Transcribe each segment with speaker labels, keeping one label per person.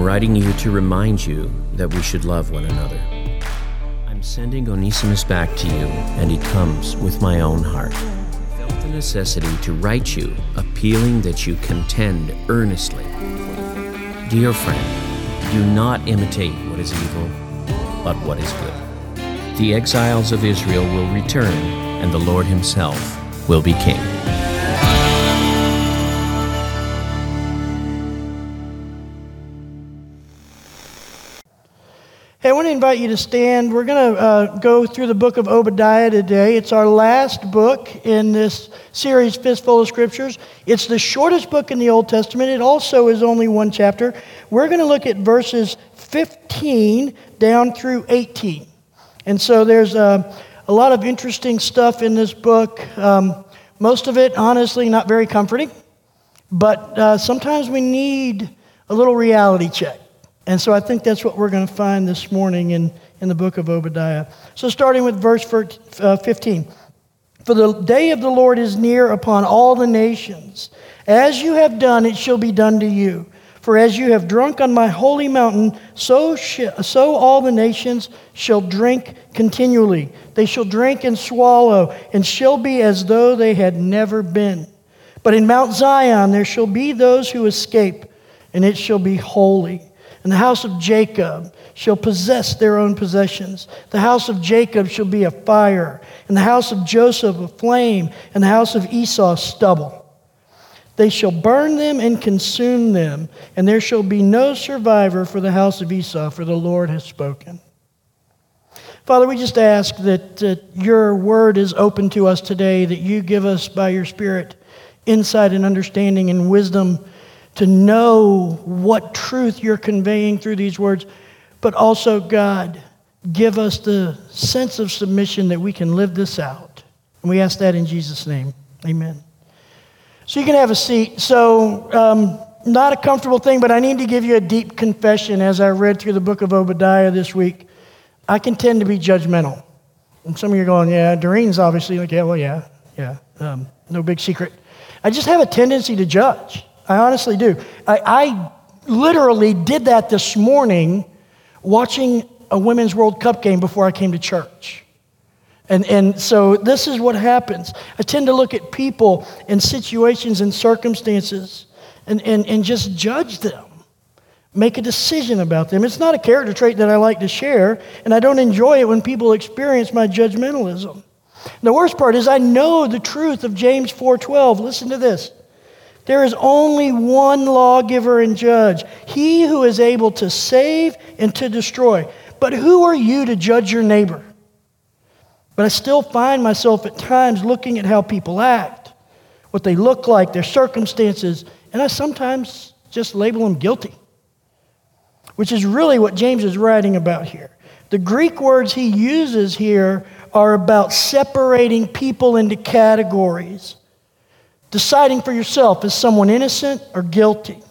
Speaker 1: I'm writing you to remind you that we should love one another. I'm sending Onesimus back to you, and he comes with my own heart. I felt the necessity to write you, appealing that you contend earnestly. Dear friend, do not imitate what is evil, but what is good. The exiles of Israel will return, and the Lord himself will be king.
Speaker 2: To invite you to stand. We're going to uh, go through the book of Obadiah today. It's our last book in this series, Fistful of Scriptures. It's the shortest book in the Old Testament. It also is only one chapter. We're going to look at verses 15 down through 18. And so there's uh, a lot of interesting stuff in this book. Um, most of it, honestly, not very comforting. But uh, sometimes we need a little reality check. And so I think that's what we're going to find this morning in, in the book of Obadiah. So starting with verse uh, 15. For the day of the Lord is near upon all the nations. As you have done, it shall be done to you. For as you have drunk on my holy mountain, so, sh- so all the nations shall drink continually. They shall drink and swallow, and shall be as though they had never been. But in Mount Zion there shall be those who escape, and it shall be holy. And the house of Jacob shall possess their own possessions. The house of Jacob shall be a fire, and the house of Joseph a flame, and the house of Esau stubble. They shall burn them and consume them, and there shall be no survivor for the house of Esau, for the Lord has spoken. Father, we just ask that, that your word is open to us today, that you give us by your Spirit insight and understanding and wisdom to know what truth you're conveying through these words, but also, God, give us the sense of submission that we can live this out. And we ask that in Jesus' name. Amen. So you can have a seat. So, um, not a comfortable thing, but I need to give you a deep confession as I read through the book of Obadiah this week. I can tend to be judgmental. And some of you are going, yeah, Doreen's obviously like, yeah, well, yeah, yeah, um, no big secret. I just have a tendency to judge. I honestly do. I, I literally did that this morning watching a Women's World Cup game before I came to church. And, and so this is what happens. I tend to look at people and situations and circumstances and, and, and just judge them, make a decision about them. It's not a character trait that I like to share, and I don't enjoy it when people experience my judgmentalism. The worst part is I know the truth of James 4:12. Listen to this. There is only one lawgiver and judge, he who is able to save and to destroy. But who are you to judge your neighbor? But I still find myself at times looking at how people act, what they look like, their circumstances, and I sometimes just label them guilty, which is really what James is writing about here. The Greek words he uses here are about separating people into categories, deciding for yourself is someone innocent or guilty.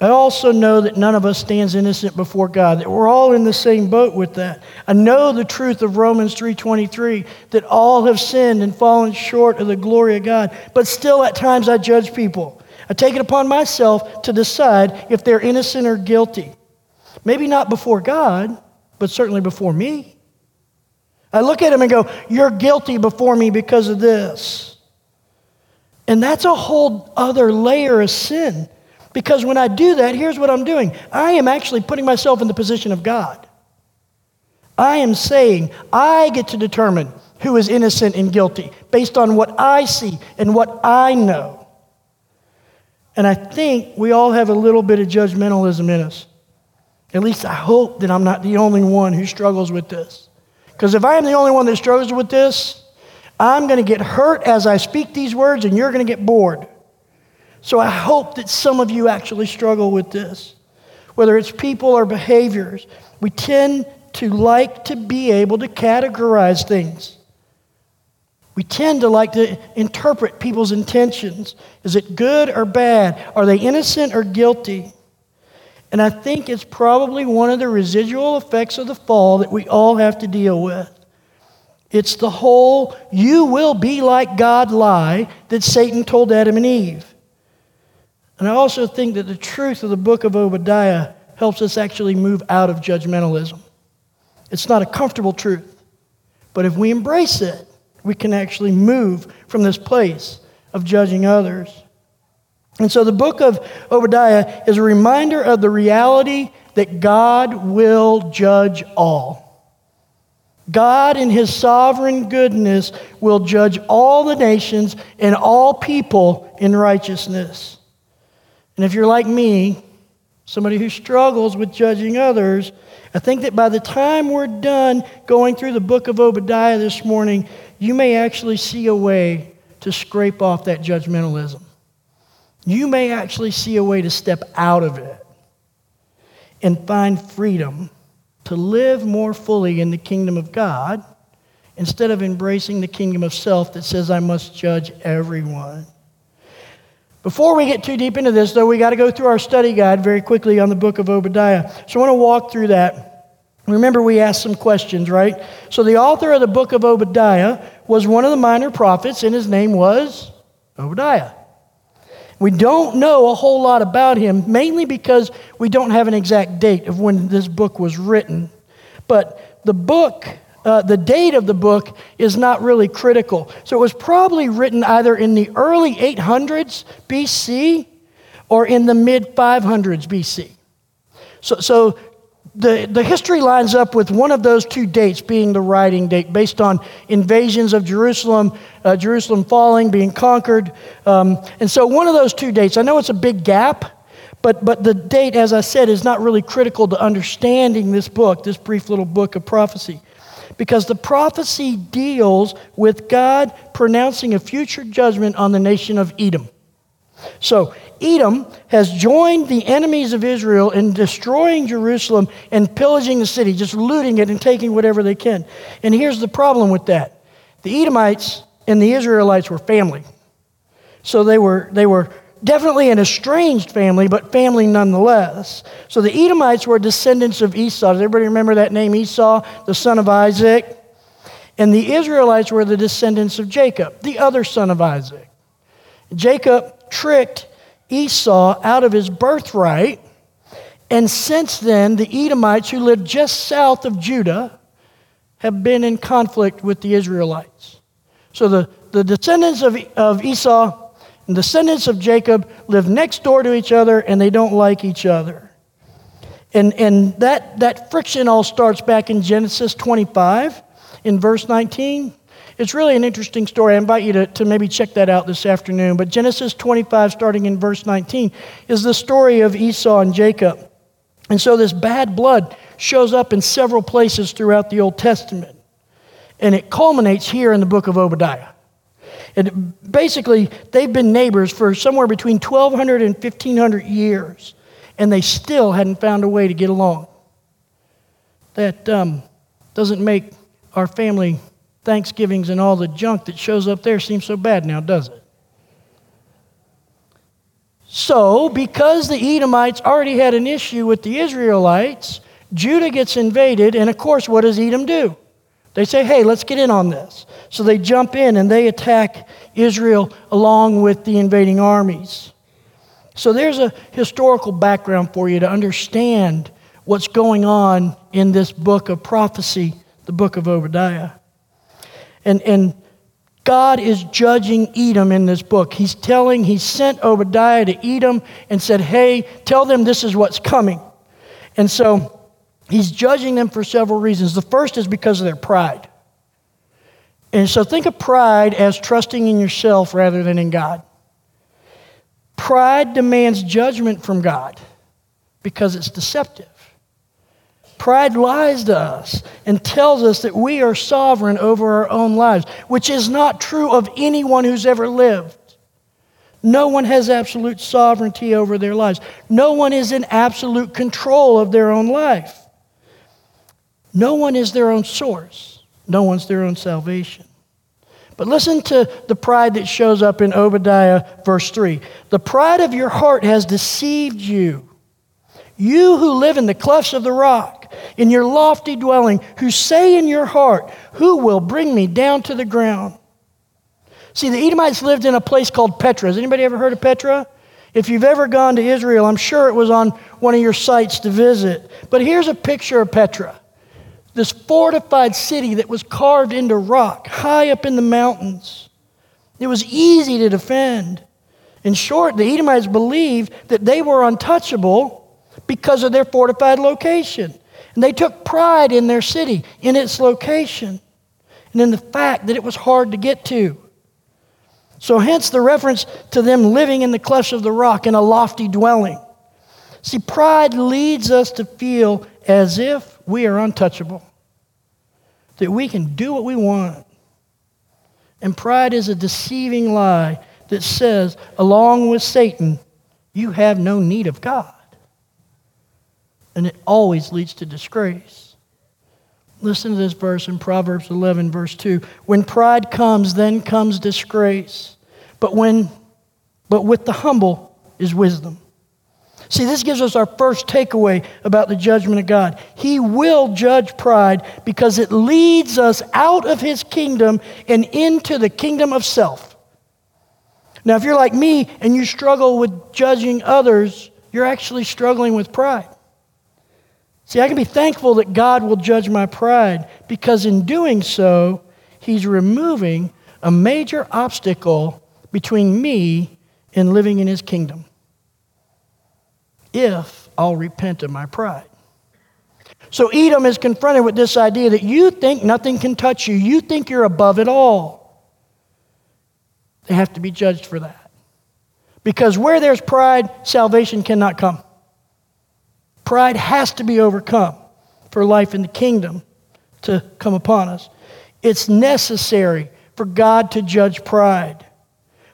Speaker 2: I also know that none of us stands innocent before God, that we're all in the same boat with that. I know the truth of Romans 3:23 that all have sinned and fallen short of the glory of God, but still at times I judge people. I take it upon myself to decide if they're innocent or guilty. Maybe not before God, but certainly before me. I look at him and go, You're guilty before me because of this. And that's a whole other layer of sin. Because when I do that, here's what I'm doing I am actually putting myself in the position of God. I am saying I get to determine who is innocent and guilty based on what I see and what I know. And I think we all have a little bit of judgmentalism in us. At least I hope that I'm not the only one who struggles with this. Because if I am the only one that struggles with this, I'm going to get hurt as I speak these words and you're going to get bored. So I hope that some of you actually struggle with this. Whether it's people or behaviors, we tend to like to be able to categorize things. We tend to like to interpret people's intentions. Is it good or bad? Are they innocent or guilty? And I think it's probably one of the residual effects of the fall that we all have to deal with. It's the whole, you will be like God lie that Satan told Adam and Eve. And I also think that the truth of the book of Obadiah helps us actually move out of judgmentalism. It's not a comfortable truth, but if we embrace it, we can actually move from this place of judging others. And so the book of Obadiah is a reminder of the reality that God will judge all. God, in his sovereign goodness, will judge all the nations and all people in righteousness. And if you're like me, somebody who struggles with judging others, I think that by the time we're done going through the book of Obadiah this morning, you may actually see a way to scrape off that judgmentalism. You may actually see a way to step out of it and find freedom to live more fully in the kingdom of God instead of embracing the kingdom of self that says, I must judge everyone. Before we get too deep into this, though, we got to go through our study guide very quickly on the book of Obadiah. So I want to walk through that. Remember, we asked some questions, right? So the author of the book of Obadiah was one of the minor prophets, and his name was Obadiah. We don't know a whole lot about him, mainly because we don't have an exact date of when this book was written. But the book, uh, the date of the book is not really critical. So it was probably written either in the early 800s BC or in the mid 500s BC. So, so the, the history lines up with one of those two dates being the writing date based on invasions of Jerusalem, uh, Jerusalem falling, being conquered. Um, and so one of those two dates, I know it's a big gap, but, but the date, as I said, is not really critical to understanding this book, this brief little book of prophecy. Because the prophecy deals with God pronouncing a future judgment on the nation of Edom. So Edom has joined the enemies of Israel in destroying Jerusalem and pillaging the city, just looting it and taking whatever they can. And here's the problem with that the Edomites and the Israelites were family. So they were, they were definitely an estranged family, but family nonetheless. So the Edomites were descendants of Esau. Does everybody remember that name, Esau, the son of Isaac? And the Israelites were the descendants of Jacob, the other son of Isaac. Jacob tricked Esau out of his birthright. And since then, the Edomites, who lived just south of Judah, have been in conflict with the Israelites. So the, the descendants of, of Esau and descendants of Jacob live next door to each other and they don't like each other. And, and that, that friction all starts back in Genesis 25 in verse 19. It's really an interesting story. I invite you to, to maybe check that out this afternoon. But Genesis 25, starting in verse 19, is the story of Esau and Jacob. And so this bad blood shows up in several places throughout the Old Testament. And it culminates here in the book of Obadiah. And basically, they've been neighbors for somewhere between 1,200 and 1,500 years, and they still hadn't found a way to get along. That um, doesn't make our family Thanksgivings and all the junk that shows up there seems so bad now, does it? So, because the Edomites already had an issue with the Israelites, Judah gets invaded, and of course, what does Edom do? They say, hey, let's get in on this. So they jump in and they attack Israel along with the invading armies. So there's a historical background for you to understand what's going on in this book of prophecy, the book of Obadiah. And, and God is judging Edom in this book. He's telling, he sent Obadiah to Edom and said, Hey, tell them this is what's coming. And so he's judging them for several reasons. The first is because of their pride. And so think of pride as trusting in yourself rather than in God. Pride demands judgment from God because it's deceptive. Pride lies to us and tells us that we are sovereign over our own lives, which is not true of anyone who's ever lived. No one has absolute sovereignty over their lives. No one is in absolute control of their own life. No one is their own source. No one's their own salvation. But listen to the pride that shows up in Obadiah, verse 3. The pride of your heart has deceived you. You who live in the clefts of the rock in your lofty dwelling, who say in your heart, Who will bring me down to the ground? See, the Edomites lived in a place called Petra. Has anybody ever heard of Petra? If you've ever gone to Israel, I'm sure it was on one of your sites to visit. But here's a picture of Petra this fortified city that was carved into rock high up in the mountains. It was easy to defend. In short, the Edomites believed that they were untouchable because of their fortified location. And they took pride in their city, in its location, and in the fact that it was hard to get to. So, hence the reference to them living in the clefts of the rock in a lofty dwelling. See, pride leads us to feel as if we are untouchable, that we can do what we want. And pride is a deceiving lie that says, along with Satan, you have no need of God. And it always leads to disgrace. Listen to this verse in Proverbs 11, verse 2. When pride comes, then comes disgrace. But, when, but with the humble is wisdom. See, this gives us our first takeaway about the judgment of God. He will judge pride because it leads us out of his kingdom and into the kingdom of self. Now, if you're like me and you struggle with judging others, you're actually struggling with pride. See, I can be thankful that God will judge my pride because in doing so, he's removing a major obstacle between me and living in his kingdom if I'll repent of my pride. So Edom is confronted with this idea that you think nothing can touch you, you think you're above it all. They have to be judged for that. Because where there's pride, salvation cannot come. Pride has to be overcome for life in the kingdom to come upon us. It's necessary for God to judge pride.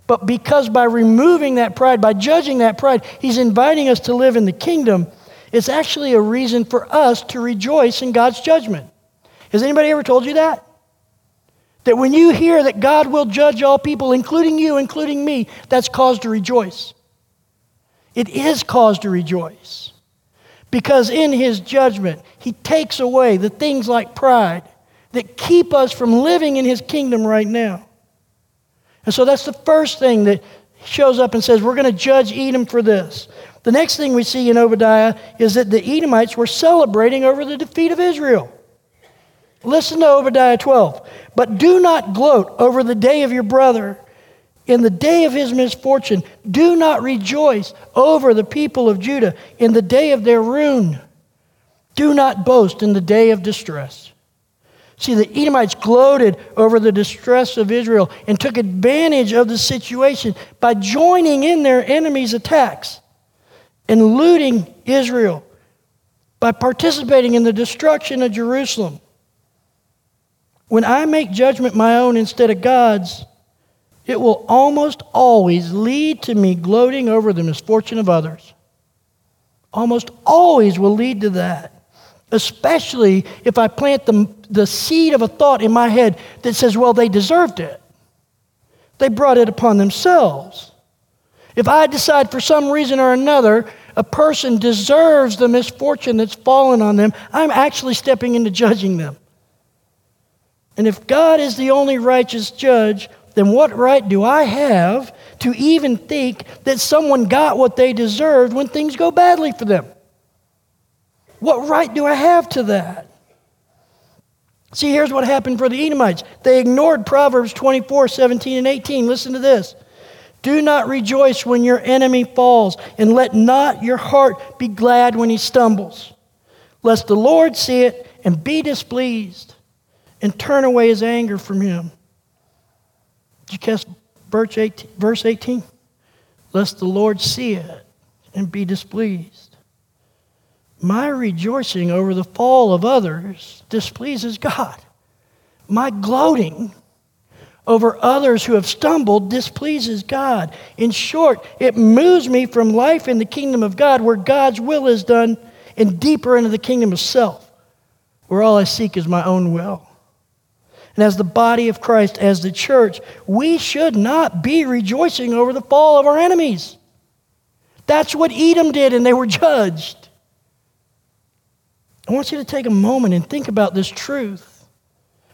Speaker 2: But because by removing that pride, by judging that pride, He's inviting us to live in the kingdom, it's actually a reason for us to rejoice in God's judgment. Has anybody ever told you that? That when you hear that God will judge all people, including you, including me, that's cause to rejoice. It is cause to rejoice. Because in His judgment, He takes away the things like pride that keep us from living in His kingdom right now. And so that's the first thing that shows up and says, We're going to judge Edom for this. The next thing we see in Obadiah is that the Edomites were celebrating over the defeat of Israel. Listen to Obadiah 12. But do not gloat over the day of your brother. In the day of his misfortune, do not rejoice over the people of Judah in the day of their ruin. Do not boast in the day of distress. See, the Edomites gloated over the distress of Israel and took advantage of the situation by joining in their enemies' attacks and looting Israel, by participating in the destruction of Jerusalem. When I make judgment my own instead of God's, it will almost always lead to me gloating over the misfortune of others. Almost always will lead to that especially if I plant the, the seed of a thought in my head that says, well, they deserved it. They brought it upon themselves. If I decide for some reason or another a person deserves the misfortune that's fallen on them, I'm actually stepping into judging them. And if God is the only righteous judge, then what right do I have to even think that someone got what they deserved when things go badly for them? What right do I have to that? See, here's what happened for the Edomites. They ignored Proverbs 24, 17, and 18. Listen to this. Do not rejoice when your enemy falls, and let not your heart be glad when he stumbles, lest the Lord see it and be displeased and turn away his anger from him. Did you catch verse 18? Lest the Lord see it and be displeased. My rejoicing over the fall of others displeases God. My gloating over others who have stumbled displeases God. In short, it moves me from life in the kingdom of God, where God's will is done, and deeper into the kingdom of self, where all I seek is my own will. And as the body of Christ, as the church, we should not be rejoicing over the fall of our enemies. That's what Edom did, and they were judged. I want you to take a moment and think about this truth,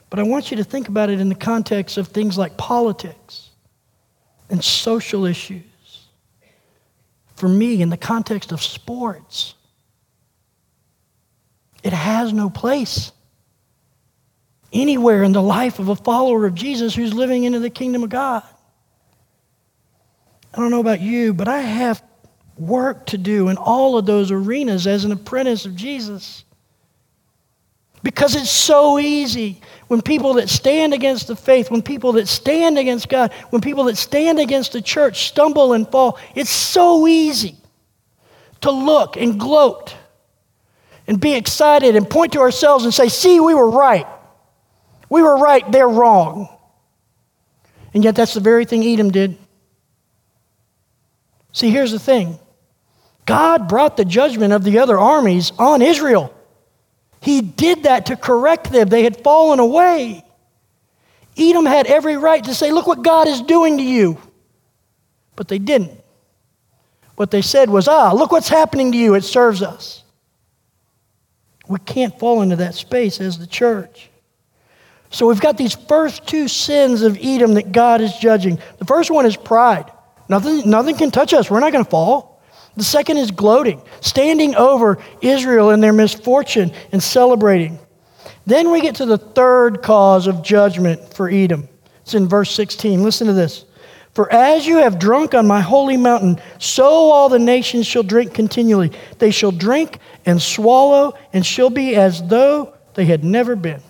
Speaker 2: but I want you to think about it in the context of things like politics and social issues for me in the context of sports. It has no place anywhere in the life of a follower of Jesus who's living into the kingdom of God. I don't know about you, but I have work to do in all of those arenas as an apprentice of Jesus. Because it's so easy when people that stand against the faith, when people that stand against God, when people that stand against the church stumble and fall, it's so easy to look and gloat and be excited and point to ourselves and say, See, we were right. We were right, they're wrong. And yet, that's the very thing Edom did. See, here's the thing God brought the judgment of the other armies on Israel. He did that to correct them. They had fallen away. Edom had every right to say, Look what God is doing to you. But they didn't. What they said was, Ah, look what's happening to you. It serves us. We can't fall into that space as the church. So we've got these first two sins of Edom that God is judging. The first one is pride. Nothing, nothing can touch us. We're not going to fall. The second is gloating, standing over Israel in their misfortune and celebrating. Then we get to the third cause of judgment for Edom. It's in verse 16. Listen to this. For as you have drunk on my holy mountain, so all the nations shall drink continually. They shall drink and swallow and shall be as though they had never been.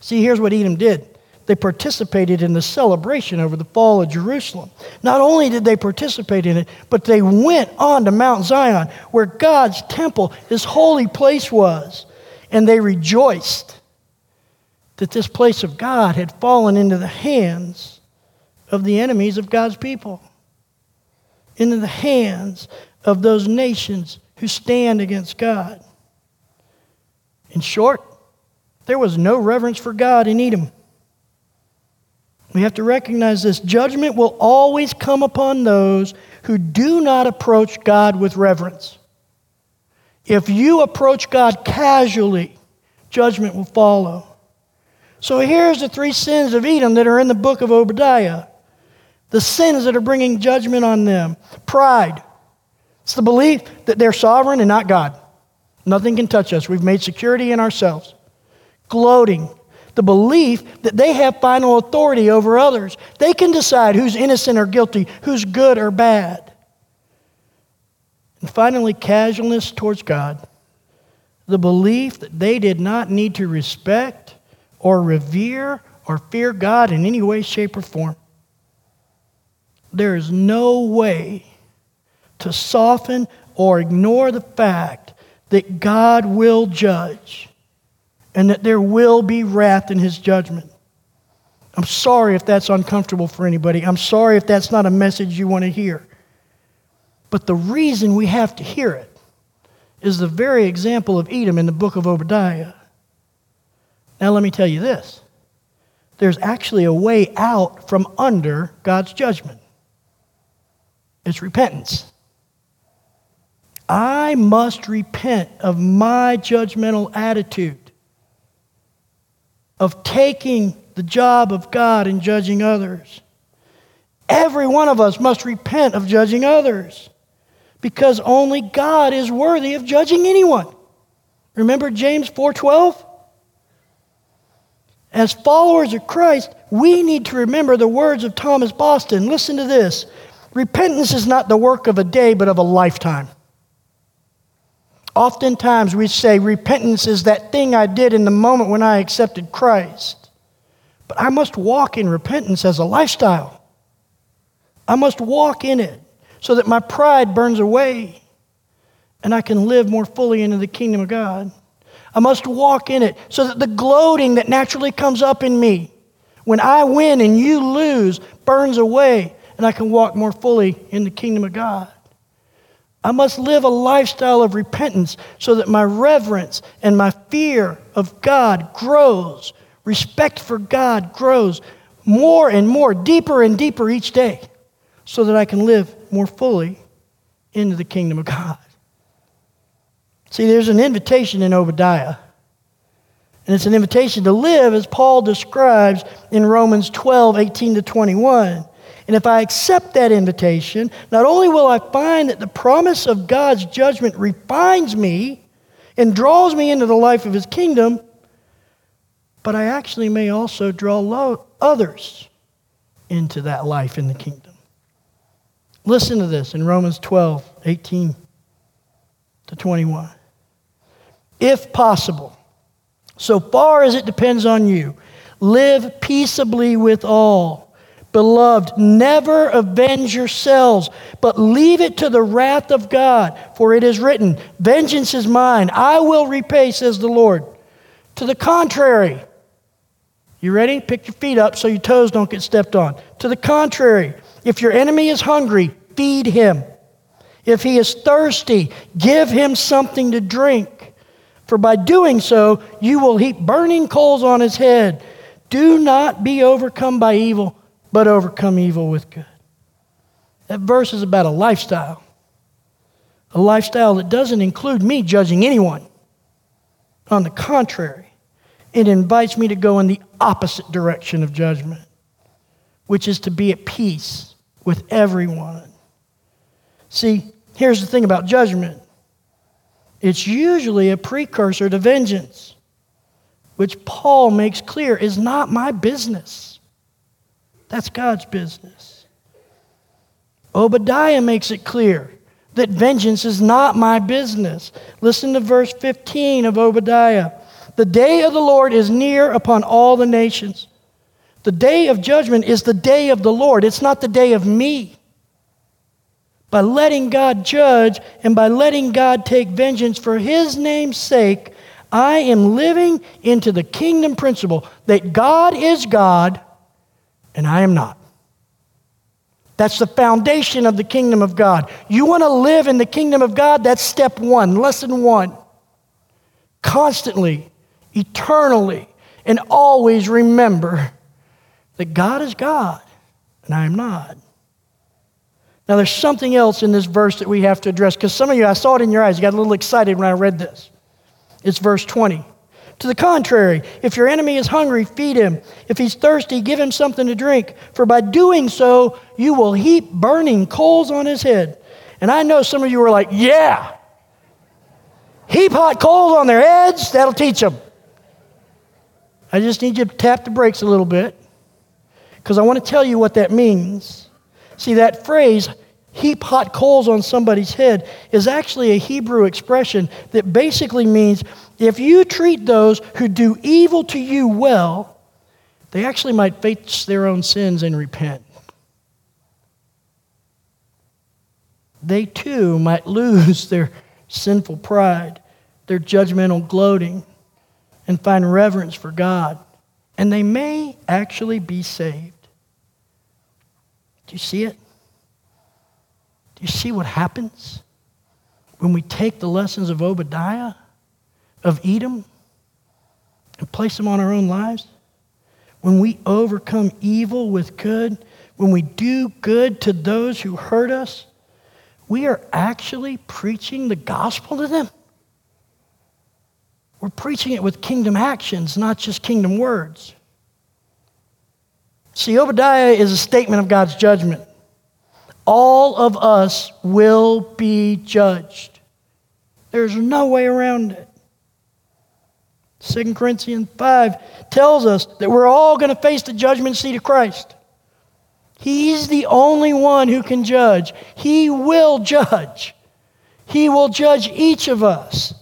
Speaker 2: See, here's what Edom did they participated in the celebration over the fall of Jerusalem. Not only did they participate in it, but they went on to Mount Zion, where God's temple, his holy place was, and they rejoiced that this place of God had fallen into the hands of the enemies of God's people, into the hands of those nations who stand against God. In short, there was no reverence for God in Edom. We have to recognize this. Judgment will always come upon those who do not approach God with reverence. If you approach God casually, judgment will follow. So here's the three sins of Edom that are in the book of Obadiah. The sins that are bringing judgment on them pride. It's the belief that they're sovereign and not God. Nothing can touch us. We've made security in ourselves. Gloating the belief that they have final authority over others. They can decide who's innocent or guilty, who's good or bad. And finally, casualness towards God. The belief that they did not need to respect or revere or fear God in any way, shape, or form. There is no way to soften or ignore the fact that God will judge and that there will be wrath in his judgment. I'm sorry if that's uncomfortable for anybody. I'm sorry if that's not a message you want to hear. But the reason we have to hear it is the very example of Edom in the book of Obadiah. Now, let me tell you this there's actually a way out from under God's judgment it's repentance. I must repent of my judgmental attitude of taking the job of God and judging others. Every one of us must repent of judging others because only God is worthy of judging anyone. Remember James 4:12? As followers of Christ, we need to remember the words of Thomas Boston. Listen to this. Repentance is not the work of a day but of a lifetime. Oftentimes we say repentance is that thing I did in the moment when I accepted Christ. But I must walk in repentance as a lifestyle. I must walk in it so that my pride burns away and I can live more fully into the kingdom of God. I must walk in it so that the gloating that naturally comes up in me when I win and you lose burns away and I can walk more fully in the kingdom of God. I must live a lifestyle of repentance so that my reverence and my fear of God grows. Respect for God grows more and more, deeper and deeper each day, so that I can live more fully into the kingdom of God. See, there's an invitation in Obadiah. And it's an invitation to live as Paul describes in Romans 12, 18 to 21. And if I accept that invitation, not only will I find that the promise of God's judgment refines me and draws me into the life of his kingdom, but I actually may also draw others into that life in the kingdom. Listen to this in Romans 12, 18 to 21. If possible, so far as it depends on you, live peaceably with all. Beloved, never avenge yourselves, but leave it to the wrath of God. For it is written, Vengeance is mine, I will repay, says the Lord. To the contrary, you ready? Pick your feet up so your toes don't get stepped on. To the contrary, if your enemy is hungry, feed him. If he is thirsty, give him something to drink. For by doing so, you will heap burning coals on his head. Do not be overcome by evil, but overcome evil with good. That verse is about a lifestyle. A lifestyle that doesn't include me judging anyone. On the contrary, it invites me to go in the opposite direction of judgment, which is to be at peace with everyone. See, here's the thing about judgment it's usually a precursor to vengeance, which Paul makes clear is not my business. That's God's business. Obadiah makes it clear that vengeance is not my business. Listen to verse 15 of Obadiah. The day of the Lord is near upon all the nations. The day of judgment is the day of the Lord. It's not the day of me. By letting God judge and by letting God take vengeance for his name's sake, I am living into the kingdom principle that God is God and I am not. That's the foundation of the kingdom of God. You want to live in the kingdom of God? That's step one, lesson one. Constantly eternally, and always remember that God is God and I am not. Now, there's something else in this verse that we have to address because some of you, I saw it in your eyes, you got a little excited when I read this. It's verse 20. To the contrary, if your enemy is hungry, feed him. If he's thirsty, give him something to drink. For by doing so, you will heap burning coals on his head. And I know some of you are like, yeah, heap hot coals on their heads, that'll teach them. I just need you to tap the brakes a little bit because I want to tell you what that means. See, that phrase, heap hot coals on somebody's head, is actually a Hebrew expression that basically means if you treat those who do evil to you well, they actually might face their own sins and repent. They too might lose their sinful pride, their judgmental gloating, and find reverence for God. And they may actually be saved. Do you see it? Do you see what happens when we take the lessons of Obadiah, of Edom, and place them on our own lives? When we overcome evil with good, when we do good to those who hurt us, we are actually preaching the gospel to them. We're preaching it with kingdom actions, not just kingdom words. See, Obadiah is a statement of God's judgment. All of us will be judged. There's no way around it. 2 Corinthians 5 tells us that we're all going to face the judgment seat of Christ. He's the only one who can judge. He will judge. He will judge each of us.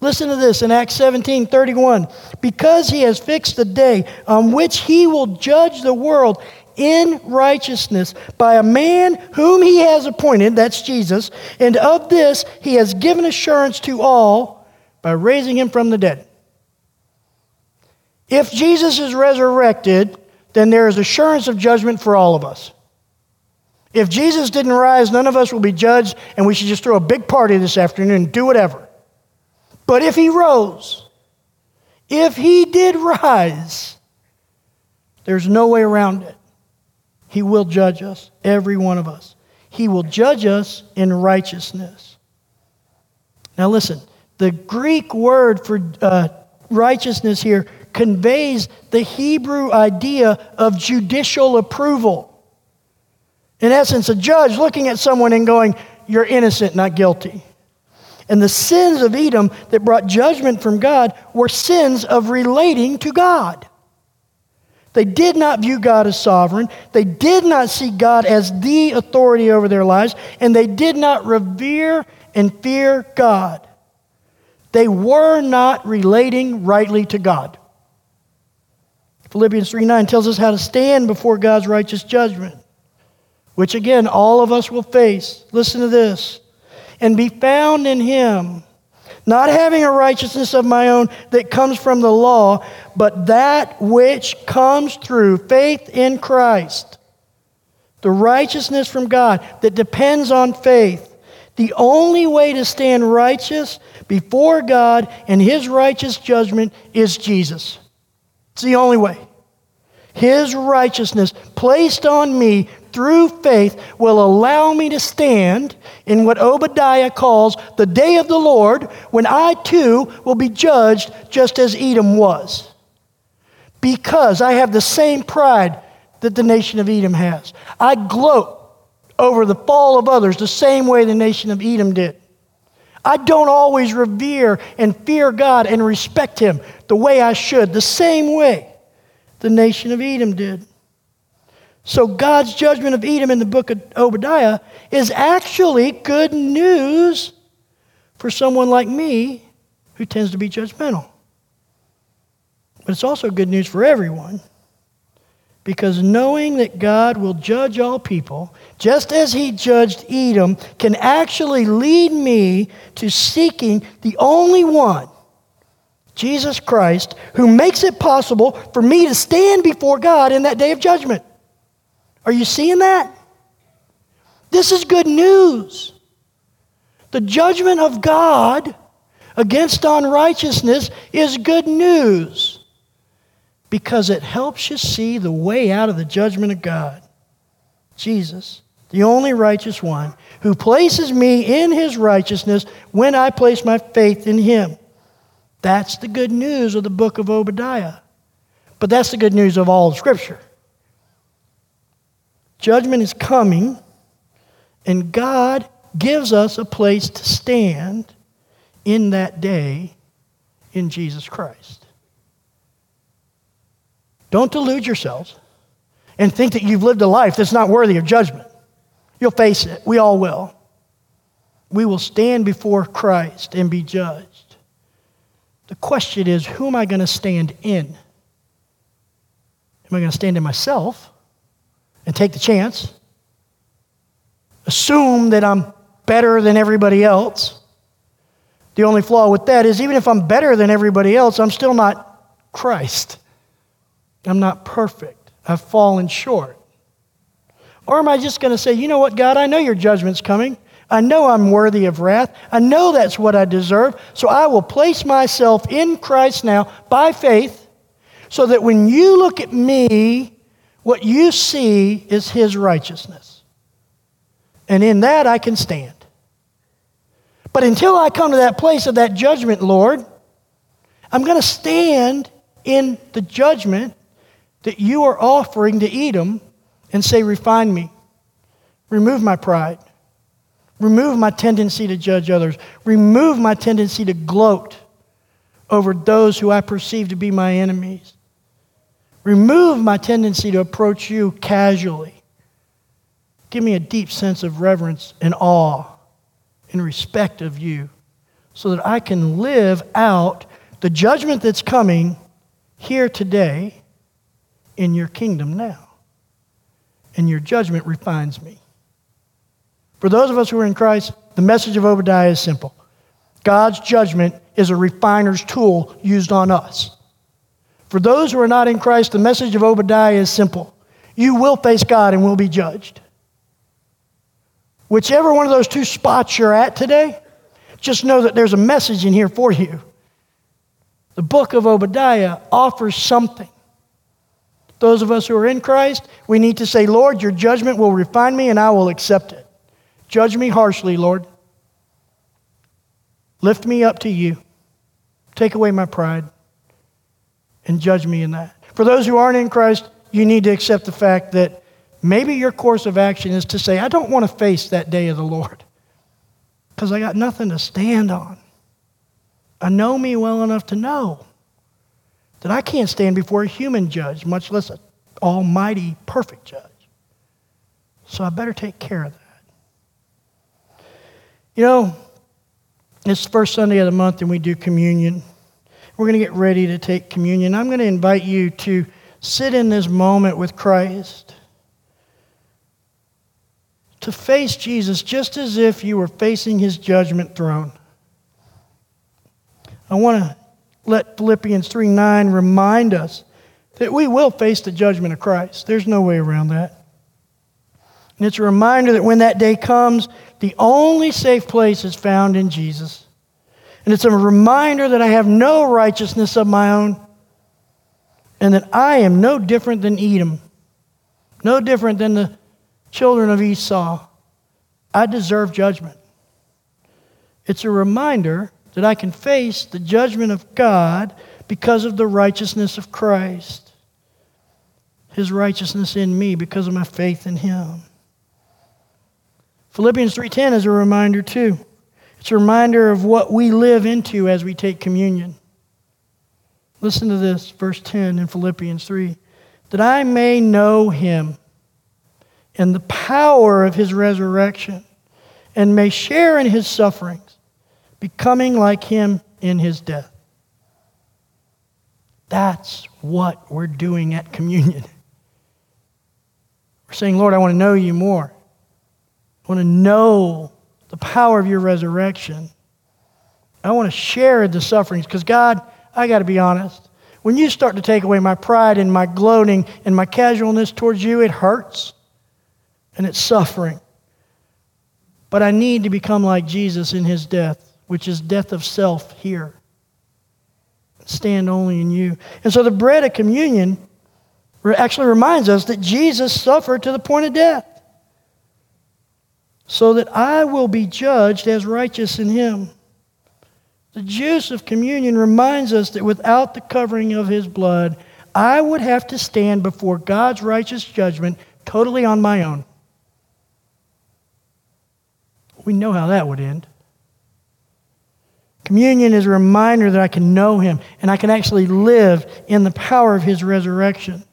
Speaker 2: Listen to this in Acts 17 31. Because he has fixed the day on which he will judge the world in righteousness by a man whom he has appointed, that's Jesus, and of this he has given assurance to all by raising him from the dead. If Jesus is resurrected, then there is assurance of judgment for all of us. If Jesus didn't rise, none of us will be judged, and we should just throw a big party this afternoon and do whatever. But if he rose, if he did rise, there's no way around it. He will judge us, every one of us. He will judge us in righteousness. Now, listen, the Greek word for uh, righteousness here conveys the Hebrew idea of judicial approval. In essence, a judge looking at someone and going, You're innocent, not guilty. And the sins of Edom that brought judgment from God were sins of relating to God. They did not view God as sovereign. They did not see God as the authority over their lives. And they did not revere and fear God. They were not relating rightly to God. Philippians 3 9 tells us how to stand before God's righteous judgment, which again, all of us will face. Listen to this and be found in Him not having a righteousness of my own that comes from the law, but that which comes through faith in Christ. The righteousness from God that depends on faith. The only way to stand righteous before God and His righteous judgment is Jesus. It's the only way. His righteousness placed on me through faith will allow me to stand in what Obadiah calls the day of the Lord, when I too will be judged just as Edom was. Because I have the same pride that the nation of Edom has. I gloat over the fall of others the same way the nation of Edom did. I don't always revere and fear God and respect Him the way I should, the same way the nation of Edom did. So God's judgment of Edom in the book of Obadiah is actually good news for someone like me who tends to be judgmental. But it's also good news for everyone because knowing that God will judge all people, just as he judged Edom, can actually lead me to seeking the only one, Jesus Christ, who makes it possible for me to stand before God in that day of judgment. Are you seeing that? This is good news. The judgment of God against unrighteousness is good news because it helps you see the way out of the judgment of God. Jesus, the only righteous one, who places me in his righteousness when I place my faith in him. That's the good news of the book of Obadiah. But that's the good news of all of Scripture. Judgment is coming, and God gives us a place to stand in that day in Jesus Christ. Don't delude yourselves and think that you've lived a life that's not worthy of judgment. You'll face it. We all will. We will stand before Christ and be judged. The question is who am I going to stand in? Am I going to stand in myself? and take the chance. Assume that I'm better than everybody else. The only flaw with that is even if I'm better than everybody else, I'm still not Christ. I'm not perfect. I've fallen short. Or am I just going to say, you know what, God, I know your judgment's coming. I know I'm worthy of wrath. I know that's what I deserve. So I will place myself in Christ now by faith so that when you look at me, what you see is his righteousness. And in that I can stand. But until I come to that place of that judgment, Lord, I'm going to stand in the judgment that you are offering to Edom and say, Refine me. Remove my pride. Remove my tendency to judge others. Remove my tendency to gloat over those who I perceive to be my enemies. Remove my tendency to approach you casually. Give me a deep sense of reverence and awe and respect of you so that I can live out the judgment that's coming here today in your kingdom now. And your judgment refines me. For those of us who are in Christ, the message of Obadiah is simple God's judgment is a refiner's tool used on us. For those who are not in Christ, the message of Obadiah is simple you will face God and will be judged. Whichever one of those two spots you're at today, just know that there's a message in here for you. The book of Obadiah offers something. Those of us who are in Christ, we need to say, Lord, your judgment will refine me and I will accept it. Judge me harshly, Lord. Lift me up to you. Take away my pride and judge me in that. For those who aren't in Christ, you need to accept the fact that maybe your course of action is to say, I don't want to face that day of the Lord because I got nothing to stand on. I know me well enough to know that I can't stand before a human judge, much less an almighty, perfect judge. So I better take care of that. You know, it's the first Sunday of the month and we do communion. We're going to get ready to take communion. I'm going to invite you to sit in this moment with Christ, to face Jesus just as if you were facing his judgment throne. I want to let Philippians 3 9 remind us that we will face the judgment of Christ. There's no way around that. And it's a reminder that when that day comes, the only safe place is found in Jesus. And it's a reminder that I have no righteousness of my own and that I am no different than Edom, no different than the children of Esau. I deserve judgment. It's a reminder that I can face the judgment of God because of the righteousness of Christ, His righteousness in me because of my faith in Him. Philippians 3:10 is a reminder too. It's a reminder of what we live into as we take communion. Listen to this, verse 10 in Philippians 3 that I may know him and the power of his resurrection and may share in his sufferings, becoming like him in his death. That's what we're doing at communion. We're saying, Lord, I want to know you more. I want to know the power of your resurrection. I want to share the sufferings because, God, I got to be honest. When you start to take away my pride and my gloating and my casualness towards you, it hurts and it's suffering. But I need to become like Jesus in his death, which is death of self here. Stand only in you. And so the bread of communion actually reminds us that Jesus suffered to the point of death so that I will be judged as righteous in him. The juice of communion reminds us that without the covering of his blood, I would have to stand before God's righteous judgment totally on my own. We know how that would end. Communion is a reminder that I can know him and I can actually live in the power of his resurrection.